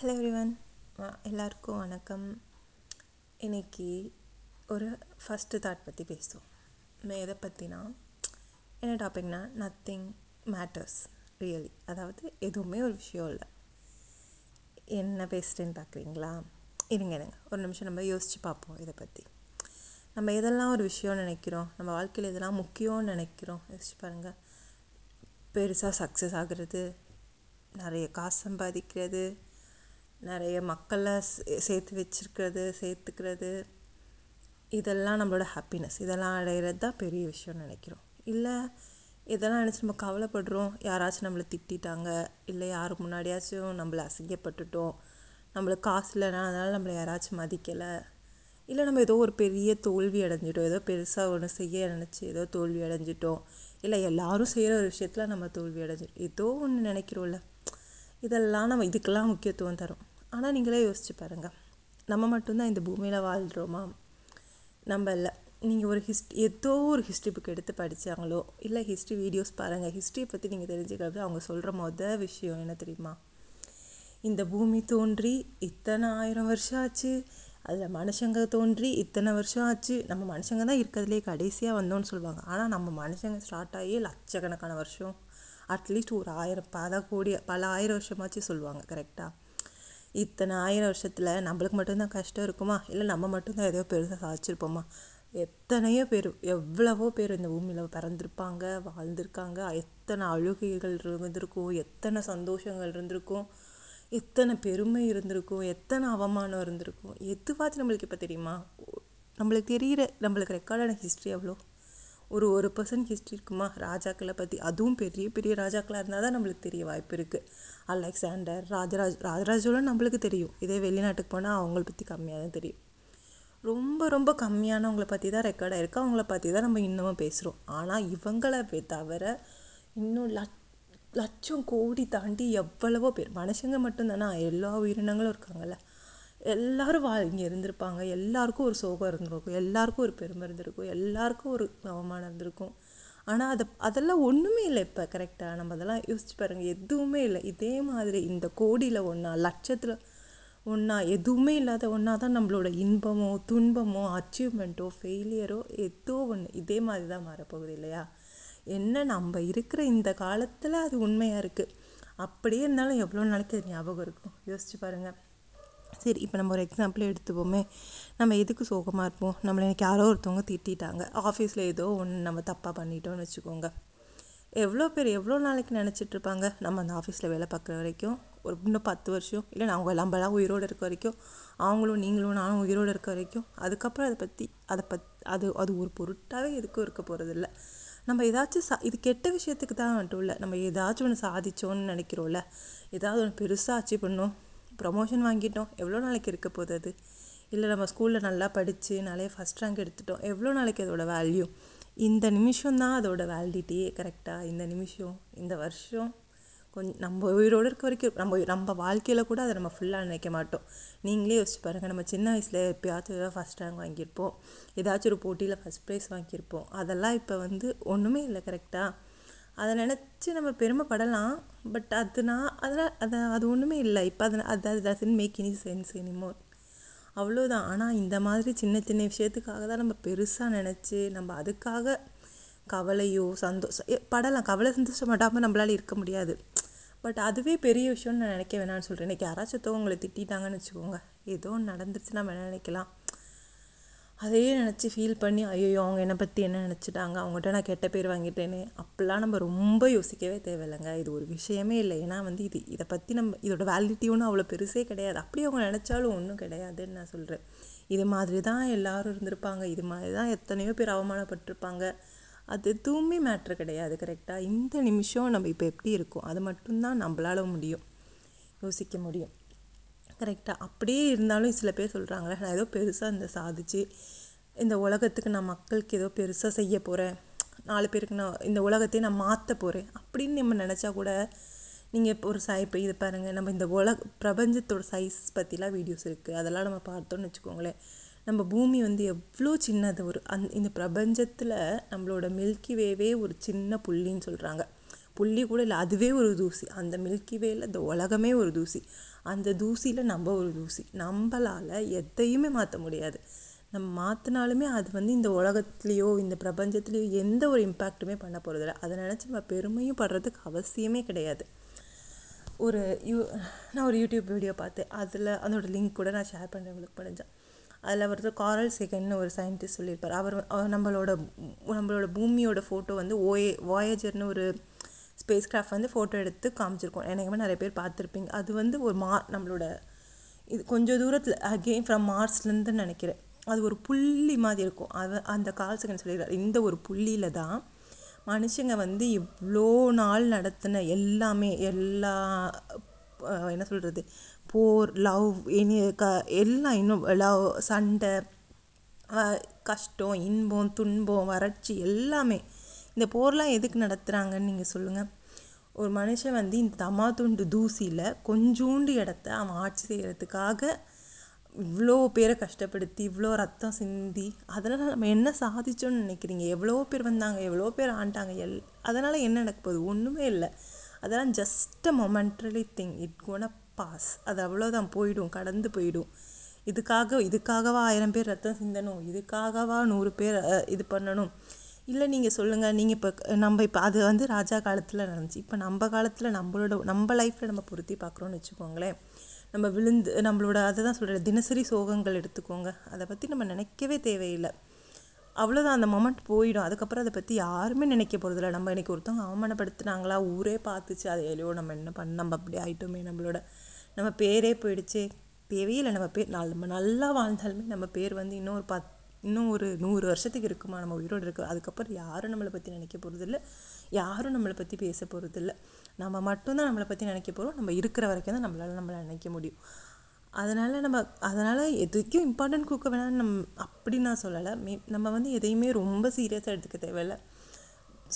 Hello everyone எல்லாருக்கும் வணக்கம். இன்னைக்கு ஒரு ஃபஸ்ட்டு தாட் பற்றி பேசுவோம். எதை பற்றினா என்ன டாபிக்னா நத்திங் மேட்டர்ஸ் ரியலி அதாவது எதுவுமே ஒரு விஷயம் இல்லை. என்ன பேசுகிறேன்னு பார்க்குறீங்களா இருங்க இருங்க. ஒரு நிமிஷம் நம்ம யோசித்து பார்ப்போம் இதை பற்றி நம்ம எதெல்லாம் ஒரு விஷயம்னு நினைக்கிறோம்? நம்ம வாழ்க்கையில் எதெல்லாம் முக்கியம்னு நினைக்கிறோம்? யோசிச்சு பாருங்கள் பெருசாக சக்ஸஸ் ஆகிறது நிறைய காசு சம்பாதிக்கிறது நிறைய மக்களை சே- சேர்த்து வச்சிருக்கிறது சேர்த்துக்கிறது. இதெல்லாம் நம்மளோட ஹாப்பினஸ் இதெல்லாம் அடையிறது தான் பெரிய விஷயம்னு நினைக்கிறோம். இல்லை இதெல்லாம் நினச்சி நம்ம கவலைப்படுறோம். யாராச்சும் நம்மளை திட்டிட்டாங்க இல்லை யாருக்கு முன்னாடியாச்சும் நம்மளை அசிங்கப்பட்டுட்டோம். நம்மளுக்கு காசு இல்லைனா அதனால் நம்மளை யாராச்சும் மதிக்கலை. இல்லை நம்ம ஏதோ ஒரு பெரிய தோல்வி அடைஞ்சிட்டோம். ஏதோ பெருசாக ஒன்று செய்ய நினச்சி ஏதோ தோல்வி அடைஞ்சிட்டோம். இல்லை எல்லாரும் செய்கிற ஒரு விஷயத்தில் நம்ம தோல்வி அடைஞ்சிட்டோம் ஏதோ ஒன்று நினைக்கிறோம்ல. இதெல்லாம் நம்ம இதுக்கெல்லாம் முக்கியத்துவம் தரோம். ஆனால் நீங்களே யோசிச்சு பாருங்கள் நம்ம மட்டும்தான் இந்த பூமியில் வாழ்கிறோமா நம்ம இல்லை. நீங்கள் ஒரு ஹிஸ்ட் ஏதோ ஒரு ஹிஸ்ட்ரி புக் எடுத்து படித்தாங்களோ இல்லை ஹிஸ்ட்ரி வீடியோஸ் பாருங்கள் ஹிஸ்ட்ரியை பற்றி நீங்கள் தெரிஞ்சுக்கிறது அவங்க சொல்கிற மொதல் விஷயம் என்ன தெரியுமா? இந்த பூமி தோன்றி இத்தனை ஆயிரம் வருஷம் ஆச்சு. அதில் மனுஷங்க தோன்றி இத்தனை வருஷம் ஆச்சு. நம்ம மனுஷங்க தான் இருக்கிறதுலே கடைசியாக வந்தோம்னு சொல்லுவாங்க. ஆனால் நம்ம மனுஷங்க ஸ்டார்ட் ஆகி லட்சக்கணக்கான வருஷம் அட்லீஸ்ட் ஒரு ஆயிரம் பல கோடி பல ஆயிரம் வருஷமாச்சு சொல்லுவாங்க கரெக்டாக இத்தனை ஆயிரம் வருஷத்தில் நம்மளுக்கு மட்டும்தான் கஷ்டம் இருக்குமா? இல்லை நம்ம மட்டும்தான் ஏதோ பெருசாக சாதிச்சிருப்போமா? எத்தனையோ பேர் எவ்வளவோ பேர் இந்த பூமியில் பிறந்திருப்பாங்க வாழ்ந்திருக்காங்க. எத்தனை அழுகைகள் இருந்திருக்கும் எத்தனை சந்தோஷங்கள் இருந்திருக்கும் எத்தனை பெருமை இருந்திருக்கும் எத்தனை அவமானம் இருந்திருக்கும். எதுவாச்சும் நம்மளுக்கு இப்போ தெரியுமா? நம்மளுக்கு தெரிகிற நம்மளுக்கு ரெக்கார்டான ஹிஸ்ட்ரி எவ்வளோ? ஒரு ஒரு பர்சன்ட் ஹிஸ்ட்ரி இருக்குமா? ராஜாக்களை பற்றி அதுவும் பெரிய பெரிய ராஜாக்களாக இருந்தால் தான் நம்மளுக்கு தெரிய வாய்ப்பு இருக்குது அலெக்சாண்டர் ராஜராஜ் ராஜராஜோலாம் நம்மளுக்கு தெரியும். இதே வெளிநாட்டுக்கு போனால் அவங்கள பற்றி கம்மியாக தான் தெரியும். ரொம்ப ரொம்ப கம்மியானவங்கள பற்றி தான் ரெக்கார்ட் ஆகிருக்கு அவங்கள பற்றி தான் நம்ம இன்னமும் பேசுகிறோம். ஆனால் இவங்களை தவிர இன்னும் லட் லட்சம் கோடி தாண்டி எவ்வளவோ பேர். மனுஷங்க மட்டும்தானா எல்லா உயிரினங்களும் இருக்காங்கல்ல. எல்லாரும் வா இங்கே இருந்திருப்பாங்க. எல்லாருக்கும் ஒரு சோகம் இருந்திருக்கும். எல்லாருக்கும் ஒரு பெருமை இருந்திருக்கும். எல்லாருக்கும் ஒரு அவமானம் இருந்திருக்கும். ஆனால் அதை அதெல்லாம் ஒன்றுமே இல்லை இப்போ கரெக்டாக நம்ம அதெல்லாம் யோசிச்சு பாருங்கள் எதுவுமே இல்லை. இதே மாதிரி இந்த கோடியில் ஒன்றா லட்சத்தில் ஒன்றா எதுவுமே இல்லாத ஒன்றா தான் நம்மளோட இன்பமோ துன்பமோ அச்சீவ்மெண்ட்டோ ஃபெயிலியரோ ஏதோ ஒன்று இதே மாதிரி தான் மாறப்போகுது இல்லையா? என்ன நம்ம இருக்கிற இந்த காலத்தில் அது உண்மையாக இருக்குது அப்படியே இருந்தாலும் எவ்வளோ நாளைக்கு அது ஞாபகம் இருக்கும்? யோசிச்சு பாருங்கள் சரி இப்போ நம்ம ஒரு எக்ஸாம்பிள் எடுத்துப்போமே. நம்ம எதுக்கு சோகமாக இருப்போம்? நம்மளை எனக்கு யாரோ ஒருத்தவங்க திட்டிட்டாங்க. ஆஃபீஸில் ஏதோ ஒன்று நம்ம தப்பாக பண்ணிட்டோம்னு வச்சுக்கோங்க. எவ்வளோ பேர் எவ்வளோ நாளைக்கு நினச்சிட்ருப்பாங்க நம்ம அந்த ஆஃபீஸில் வேலை பார்க்குற வரைக்கும் ஒரு இன்னும் பத்து வருஷம் இல்லை அவங்க நம்மளாம் உயிரோடு இருக்க வரைக்கும் அவங்களும் நீங்களும் நானும் உயிரோடு இருக்க வரைக்கும் அதுக்கப்புறம் அதை பற்றி அதை பத் அது அது ஒரு பொருட்டாகவே எதுக்கும் இருக்க போகிறதில்ல நம்ம ஏதாச்சும் சா இது கெட்ட விஷயத்துக்கு தான் மட்டும் இல்லை நம்ம ஏதாச்சும் ஒன்று சாதிச்சோன்னு நினைக்கிறோம்ல. ஏதாவது ஒன்று பெருசாக அச்சீவ் பண்ணோம். ப்ரமோஷன் வாங்கிட்டோம். எவ்வளோ நாளைக்கு இருக்க போகுது அது? இல்லை நம்ம ஸ்கூலில் நல்லா படித்து நிறைய ஃபஸ்ட் ரேங்க் எடுத்துட்டோம். எவ்வளோ நாளைக்கு அதோட வேல்யூ இந்த நிமிஷம்தான் அதோட வேலிடிட்டியே கரெக்டாக இந்த நிமிஷம் இந்த வருஷம் கொஞ்சம் நம்ம உயிரோடு இருக்க வரைக்கும் நம்ம நம்ம வாழ்க்கையில் கூட அதை நம்ம ஃபுல்லாக நினைக்க மாட்டோம். நீங்களே யோசிச்சு பாருங்கள் நம்ம சின்ன வயசில் எப்பயாச்சும் ஏதாவது ஃபஸ்ட் ரேங்க் வாங்கியிருப்போம். ஏதாச்சும் ஒரு போட்டியில் ஃபஸ்ட் ப்ரைஸ் வாங்கியிருப்போம். அதெல்லாம் இப்போ வந்து ஒன்றுமே இல்லை கரெக்டாக அதை நினச்சி நம்ம பெருமைப்படலாம். பட் அது நான் அதில் அது அது ஒன்றுமே இல்லை. இப்போ அது அது doesn't make any sense anymore அவ்வளோதான் ஆனால் இந்த மாதிரி சின்ன சின்ன விஷயத்துக்காக தான் நம்ம பெருசாக நினச்சி நம்ம அதுக்காக கவலையோ சந்தோஷம் படலாம். கவலை சந்தோஷம் படாமல் நம்மளால இருக்க முடியாது. பட் அதுவே பெரிய விஷயம்னு நான் நினைக்க வேணாம்னு சொல்கிறேன் இன்றைக்கி யாராச்சும் ஒருத்தவங்க உங்களை திட்டிட்டாங்கன்னு வச்சுக்கோங்க. ஏதோ ஒன்று நடந்துருச்சு நம்ம என்ன நினைக்கலாம்? அதையே நினச்சி ஃபீல் பண்ணி ஐயோ அவங்க என்னை பற்றி என்ன நினச்சிட்டாங்க? அவங்ககிட்ட நான் கெட்ட பேர் வாங்கிட்டேனே. அப்படிலாம் நம்ம ரொம்ப யோசிக்கவே தேவையில்லைங்க. இது ஒரு விஷயமே இல்லை. ஏன்னா வந்து இது இதை பற்றி நம்ம இதோட வேலிடிட்டி ஒன்றும் அவ்வளோ பெருசே கிடையாது. அப்படி அவங்க நினச்சாலும் ஒன்றும் கிடையாதுன்னு நான் சொல்கிறேன் இது மாதிரி தான் எல்லோரும் இருந்திருப்பாங்க. இது மாதிரி தான் எத்தனையோ பேர் அவமானப்பட்டிருப்பாங்க. அது எதுவுமே மேட்ரு கிடையாது கரெக்டாக இந்த நிமிஷம் நம்ம இப்போ எப்படி இருக்கோம்? அது மட்டும்தான் நம்மளால முடியும். யோசிக்க முடியும். கரெக்டாக அப்படியே இருந்தாலும் சில பேர் சொல்கிறாங்களே நான் ஏதோ பெருசாக இந்த சாதிச்சு இந்த உலகத்துக்கு நான் மக்களுக்கு ஏதோ பெருசாக செய்ய போகிறேன் நாலு பேருக்கு நான் இந்த உலகத்தையே நான் மாற்ற போகிறேன் அப்படின்னு நம்ம நினச்சா கூட நீங்கள் இப்போ ஒரு சை இப்போ இது பாருங்கள் நம்ம இந்த உலக பிரபஞ்சத்தோட சைஸ் பற்றிலாம் வீடியோஸ் இருக்குது அதெல்லாம் நம்ம பார்த்தோன்னு வச்சுக்கோங்களேன். நம்ம பூமி வந்து எவ்வளோ சின்னது ஒரு அந் இந்த பிரபஞ்சத்தில் நம்மளோட மில்கி வேவே ஒரு சின்ன புள்ளின்னு சொல்கிறாங்க புள்ளி கூட இல்லை. அதுவே ஒரு தூசி. அந்த மில்கி வேல இந்த உலகமே ஒரு தூசி. அந்த தூசியில் நம்ம ஒரு தூசி. நம்மளால் எதையுமே மாற்ற முடியாது. நம்ம மாற்றினாலுமே அது வந்து இந்த உலகத்துலேயோ இந்த பிரபஞ்சத்துலேயோ எந்த ஒரு இம்பேக்ட்டுமே பண்ண போகிறதில்ல அதை நினச்சி நம்ம பெருமையும் படுறதுக்கு அவசியமே கிடையாது. ஒரு யூ நான் ஒரு யூடியூப் வீடியோ பார்த்தேன். அதில் அதோட லிங்க் கூட நான் ஷேர் பண்ணுறேன் உங்களுக்கு முடிஞ்சேன் அதில் ஒருத்தர் காரல் செகண்ட்னு ஒரு சயின்டிஸ்ட் சொல்லியிருப்பார். அவர் நம்மளோட நம்மளோட பூமியோட ஃபோட்டோ வந்து ஓய வாயேஜர்னு ஒரு ஸ்பேஸ் கிராஃப்ட் வந்து ஃபோட்டோ எடுத்து காமிச்சிருக்கோம். என்னைக்குமே நிறைய பேர் பார்த்துருப்பீங்க. அது வந்து ஒரு மா நம்மளோட இது கொஞ்சம் தூரத்தில் அகெயின் ஃப்ரம் மார்ஸ்லேருந்து நினைக்கிறேன். அது ஒரு புள்ளி மாதிரி இருக்கும். அது அந்த கால் செகண்ட் சொல்லிடுறாரு இந்த ஒரு புள்ளியில் தான் மனுஷங்க வந்து இவ்வளோ நாள் நடத்தின எல்லாமே எல்லா என்ன சொல்கிறது போர் லவ் இனி க எல்லாம் இன்னும் லவ் சண்டை கஷ்டம் இன்பம் துன்பம் வறட்சி எல்லாமே. இந்த போர்லாம் எதுக்கு நடத்துகிறாங்கன்னு நீங்கள் சொல்லுங்கள் ஒரு மனுஷன் வந்து இந்த தமா துண்டு தூசியில் கொஞ்சோண்டு இடத்த அவன் ஆட்சி செய்கிறதுக்காக இவ்வளோ பேரை கஷ்டப்படுத்தி இவ்வளோ ரத்தம் சிந்தி அதனால் நம்ம என்ன சாதிச்சோன்னு நினைக்கிறீங்க? எவ்வளோ பேர் வந்தாங்க எவ்வளோ பேர் ஆண்டாங்க எல் அதனால் என்ன நடக்க போகுது? ஒன்றுமே இல்லை. அதெல்லாம் just a momentarily think it gonna pass அது அவ்வளோதான் போயிடும். கடந்து போயிடும். இதுக்காக இதுக்காகவா ஆயிரம் பேர் ரத்தம் சிந்தணும்? இதுக்காகவா நூறு பேர் இது பண்ணணும்? இல்லை நீங்கள் சொல்லுங்கள் நீங்கள் இப்போ நம்ம இப்போ அது வந்து ராஜா காலத்தில் நடந்துச்சு. இப்போ நம்ம காலத்தில் நம்மளோட நம்ம லைஃப்பில் நம்ம பொருத்தி பார்க்குறோன்னு வச்சுக்கோங்களேன். நம்ம விழுந்து நம்மளோட அதை தான் சொல்கிறேன் தினசரி சோகங்கள் எடுத்துக்கோங்க. அதை பற்றி நம்ம நினைக்கவே தேவையில்லை. அவ்வளோதான் அந்த மொமெண்ட் போயிடும். அதுக்கப்புறம் அதை பற்றி யாருமே நினைக்க போகிறதில்ல நம்ம இன்றைக்கி ஒருத்தவங்க அவமானப்படுத்துனாங்களா? ஊரே பார்த்துச்சு. அது எவ்வளோ நம்ம என்ன பண்ண நம்ம அப்படி ஆகிட்டோமே நம்மளோட நம்ம பேரே போயிடுச்சு. தேவையில்லை நம்ம பேர் நம்ம நல்லா வாழ்ந்தாலுமே நம்ம பேர் வந்து இன்னும் ஒரு பத் இன்னும் ஒரு நூறு வருஷத்துக்கு இருக்குமா? நம்ம உயிரோடு இருக்கு அதுக்கப்புறம் யாரும் நம்மளை பற்றி நினைக்க போகிறதில்ல யாரும் நம்மளை பற்றி பேச போகிறதில்ல நம்ம மட்டும்தான் நம்மளை பற்றி நினைக்க போகிறோம் நம்ம இருக்கிற வரைக்கும் தான் நம்மளால் நம்மளை நினைக்க முடியும். அதனால் நம்ம அதனால் எதுக்கும் இம்பார்ட்டன்ட் கொடுக்க வேணாம்னு நம் அப்படி நான் சொல்லலை. மே நம்ம வந்து எதையுமே ரொம்ப சீரியஸாக எடுத்துக்க தேவையில்ல.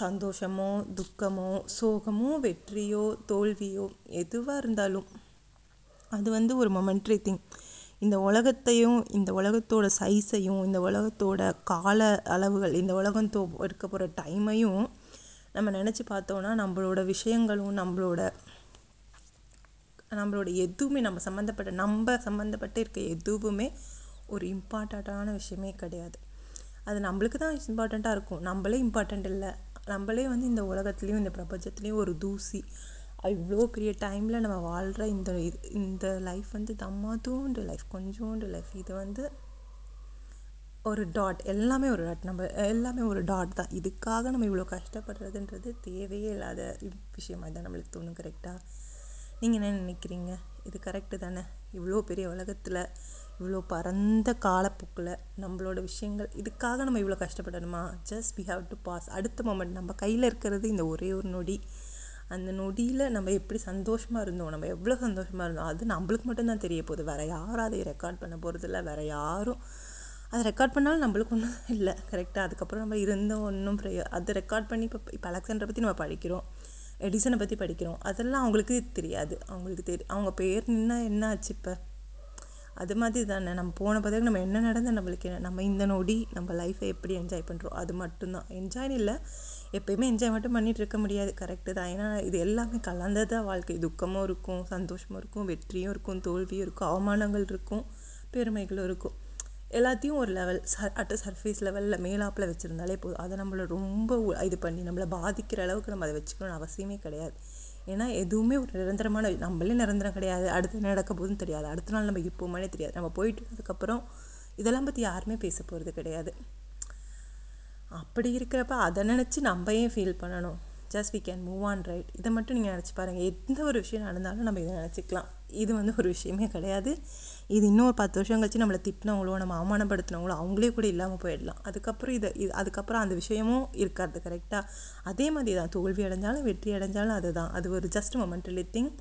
சந்தோஷமோ துக்கமோ சோகமோ வெற்றியோ தோல்வியோ எதுவாக இருந்தாலும் அது வந்து ஒரு மொமெண்ட்ரி திங் இந்த உலகத்தையும் இந்த உலகத்தோட சைஸையும் இந்த உலகத்தோட கால அளவுகள் இந்த உலகம் தோ இருக்க போகிற டைமையும் நம்ம நினச்சி பார்த்தோன்னா நம்மளோட விஷயங்களும் நம்மளோட நம்மளோட எதுவுமே நம்ம சம்மந்தப்பட்ட நம்ம சம்மந்தப்பட்ட இருக்க எதுவுமே ஒரு இம்பார்ட்டண்ட்டான விஷயமே கிடையாது. அது நம்மளுக்கு தான் இம்பார்ட்டண்ட்டாக இருக்கும். நம்மளே இம்பார்ட்டண்ட் இல்லை. நம்மளே வந்து இந்த உலகத்துலேயும் இந்த பிரபஞ்சத்துலேயும் ஒரு தூசி. இவ்வளோ பெரிய டைமில் நம்ம வாழ்கிற இந்த இது இந்த லைஃப் வந்து தம்மாதூண்டு லைஃப் கொஞ்சோண்டு லைஃப் இது வந்து ஒரு டாட் எல்லாமே ஒரு டாட் நம்ம எல்லாமே ஒரு டாட் தான். இதுக்காக நம்ம இவ்வளோ கஷ்டப்படுறதுன்றது தேவையே இல்லாத விஷயமாக தான் நம்மளுக்கு தோணும் கரெக்டாக நீங்கள் என்ன நினைக்கிறீங்க? இது கரெக்டு தானே? இவ்வளோ பெரிய உலகத்தில் இவ்வளோ பரந்த காலப்போக்கில் நம்மளோட விஷயங்கள் இதுக்காக நம்ம இவ்வளோ கஷ்டப்படணுமா? Just we have to pass அடுத்த மொமெண்ட் நம்ம கையில் இருக்கிறது இந்த ஒரே ஒரு நொடி. அந்த நொடியில் நம்ம எப்படி சந்தோஷமாக இருந்தோம் நம்ம எவ்வளோ சந்தோஷமாக இருந்தோம் அது நம்மளுக்கு மட்டும்தான் தெரிய போகுது. வேறு யாரும் அதை ரெக்கார்ட் பண்ண போகிறதில்ல வேறு யாரும் அதை ரெக்கார்ட் பண்ணாலும் நம்மளுக்கு ஒன்றும் இல்லை. கரெக்டாக அதுக்கப்புறம் நம்ம இருந்தோம் ஒன்றும் ப்ரைய அதை ரெக்கார்ட் பண்ணி இப்போ இப்போ அலெக்சாண்டரை பற்றி நம்ம படிக்கிறோம் எடிசனை பற்றி படிக்கிறோம் அதெல்லாம் அவங்களுக்கு தெரியாது. அவங்களுக்கு தெரி அவங்க பேர் நின்னால் என்ன ஆச்சு இப்போ? அது மாதிரி தானே. நம்ம போன பிறகு நம்ம என்ன நடந்தால் நம்மளுக்கு என்ன நம்ம இந்த நொடி நம்ம லைஃப்பை எப்படி என்ஜாய் பண்ணுறோம் அது மட்டும்தான். என்ஜாய்னு இல்லை எப்போயுமே என்ஜாய் மட்டும் பண்ணிகிட்டு இருக்க முடியாது. கரெக்டு தான். ஏன்னா இது எல்லாமே கலந்ததாக வாழ்க்கை. துக்கமும் இருக்கும் சந்தோஷமும் இருக்கும் வெற்றியும் இருக்கும் தோல்வியும் இருக்கும் அவமானங்கள் இருக்கும் பெருமைகளும் இருக்கும். எல்லாத்தையும் ஒரு லெவல் ச அட் சர்ஃபேஸ் லெவலில் மேலாப்பில் வச்சுருந்தாலே போதும். அதை நம்மளை ரொம்ப இது பண்ணி நம்மளை பாதிக்கிற அளவுக்கு நம்ம அதை வச்சுக்கணும்னு அவசியமே கிடையாது. ஏன்னா எதுவுமே ஒரு நிரந்தரமான நம்மளே நிரந்தரம் கிடையாது. அடுத்து நடக்க போதும் தெரியாது. அடுத்த நாள் நம்ம இருப்போமானே தெரியாது. நம்ம போயிட்டு அதுக்கப்புறம் இதெல்லாம் பற்றி யாருமே பேச போகிறது கிடையாது. அப்படி இருக்கிறப்ப அதை நினச்சி நம்ம ஏன் ஃபீல் பண்ணணும்? Just we can move on right இதை மட்டும் நீங்கள் நினச்சி பாருங்கள் எந்த ஒரு விஷயம் நடந்தாலும் நம்ம இதை நினச்சிக்கலாம். இது வந்து ஒரு விஷயமே கிடையாது. இது இன்னொரு பத்து வருஷம் கழிச்சு நம்மளை திட்டினவங்களோ நம்ம அவமானப்படுத்தினவங்களோ அவங்களே கூட இல்லாமல் போயிடலாம். அதுக்கப்புறம் இதை இது அதுக்கப்புறம் அந்த விஷயமும் இருக்காது கரெக்டாக அதே மாதிரி தான். தோல்வி அடைஞ்சாலும் வெற்றி அடைஞ்சாலும் அதுதான் அது ஒரு ஜஸ்ட் மொமெண்டலி திங்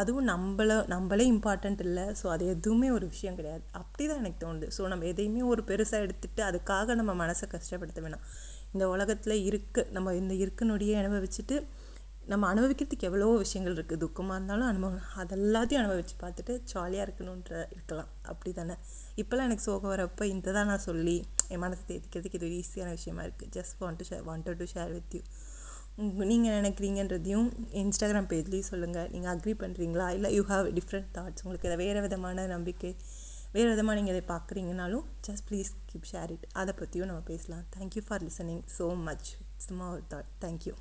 அதுவும் நம்மள நம்மளே இம்பார்ட்டண்ட் இல்லை. ஸோ அது எதுவுமே ஒரு விஷயம் கிடையாது. அப்படி தான் எனக்கு தோணுது. ஸோ நம்ம எதையுமே ஒரு பெருசாக எடுத்துகிட்டு அதுக்காக நம்ம மனசை கஷ்டப்படுத்த வேணாம். இந்த உலகத்தில் இருக்குது நம்ம இந்த இருக்க நொடியை அனுபவிச்சுட்டு நம்ம அனுபவிக்கிறதுக்கு எவ்வளோ விஷயங்கள் இருக்குது துக்கமாக இருந்தாலும் அனுபவம் அதெல்லாத்தையும் அனுபவித்து பார்த்துட்டு ஜாலியாக இருக்கணுன்ற இருக்கலாம். அப்படி தானே இப்போல்லாம் எனக்கு சோகம் வரப்போ இதை தான் நான் சொல்லி என் மனதை தேற்றிக்கிறதுக்கு இது ஒரு ஈஸியான விஷயமா இருக்குது just want to share wanted to share with you நீங்கள் நினைக்கிறீங்கன்றதையும் இன்ஸ்டாகிராம் பேஜ்லேயும் சொல்லுங்கள் நீங்கள் அக்ரி பண்ணுறீங்களா இல்லை யூ ஹாவ் டிஃப்ரெண்ட் தாட்ஸ் உங்களுக்கு இதை வேறு விதமான நம்பிக்கை வேறு விதமாக நீங்கள் இதை பார்க்குறீங்கனாலும் just please keep share it அதை பற்றியும் நம்ம பேசலாம். Thank you for listening so much it's ஒரு தாட் தேங்க்யூ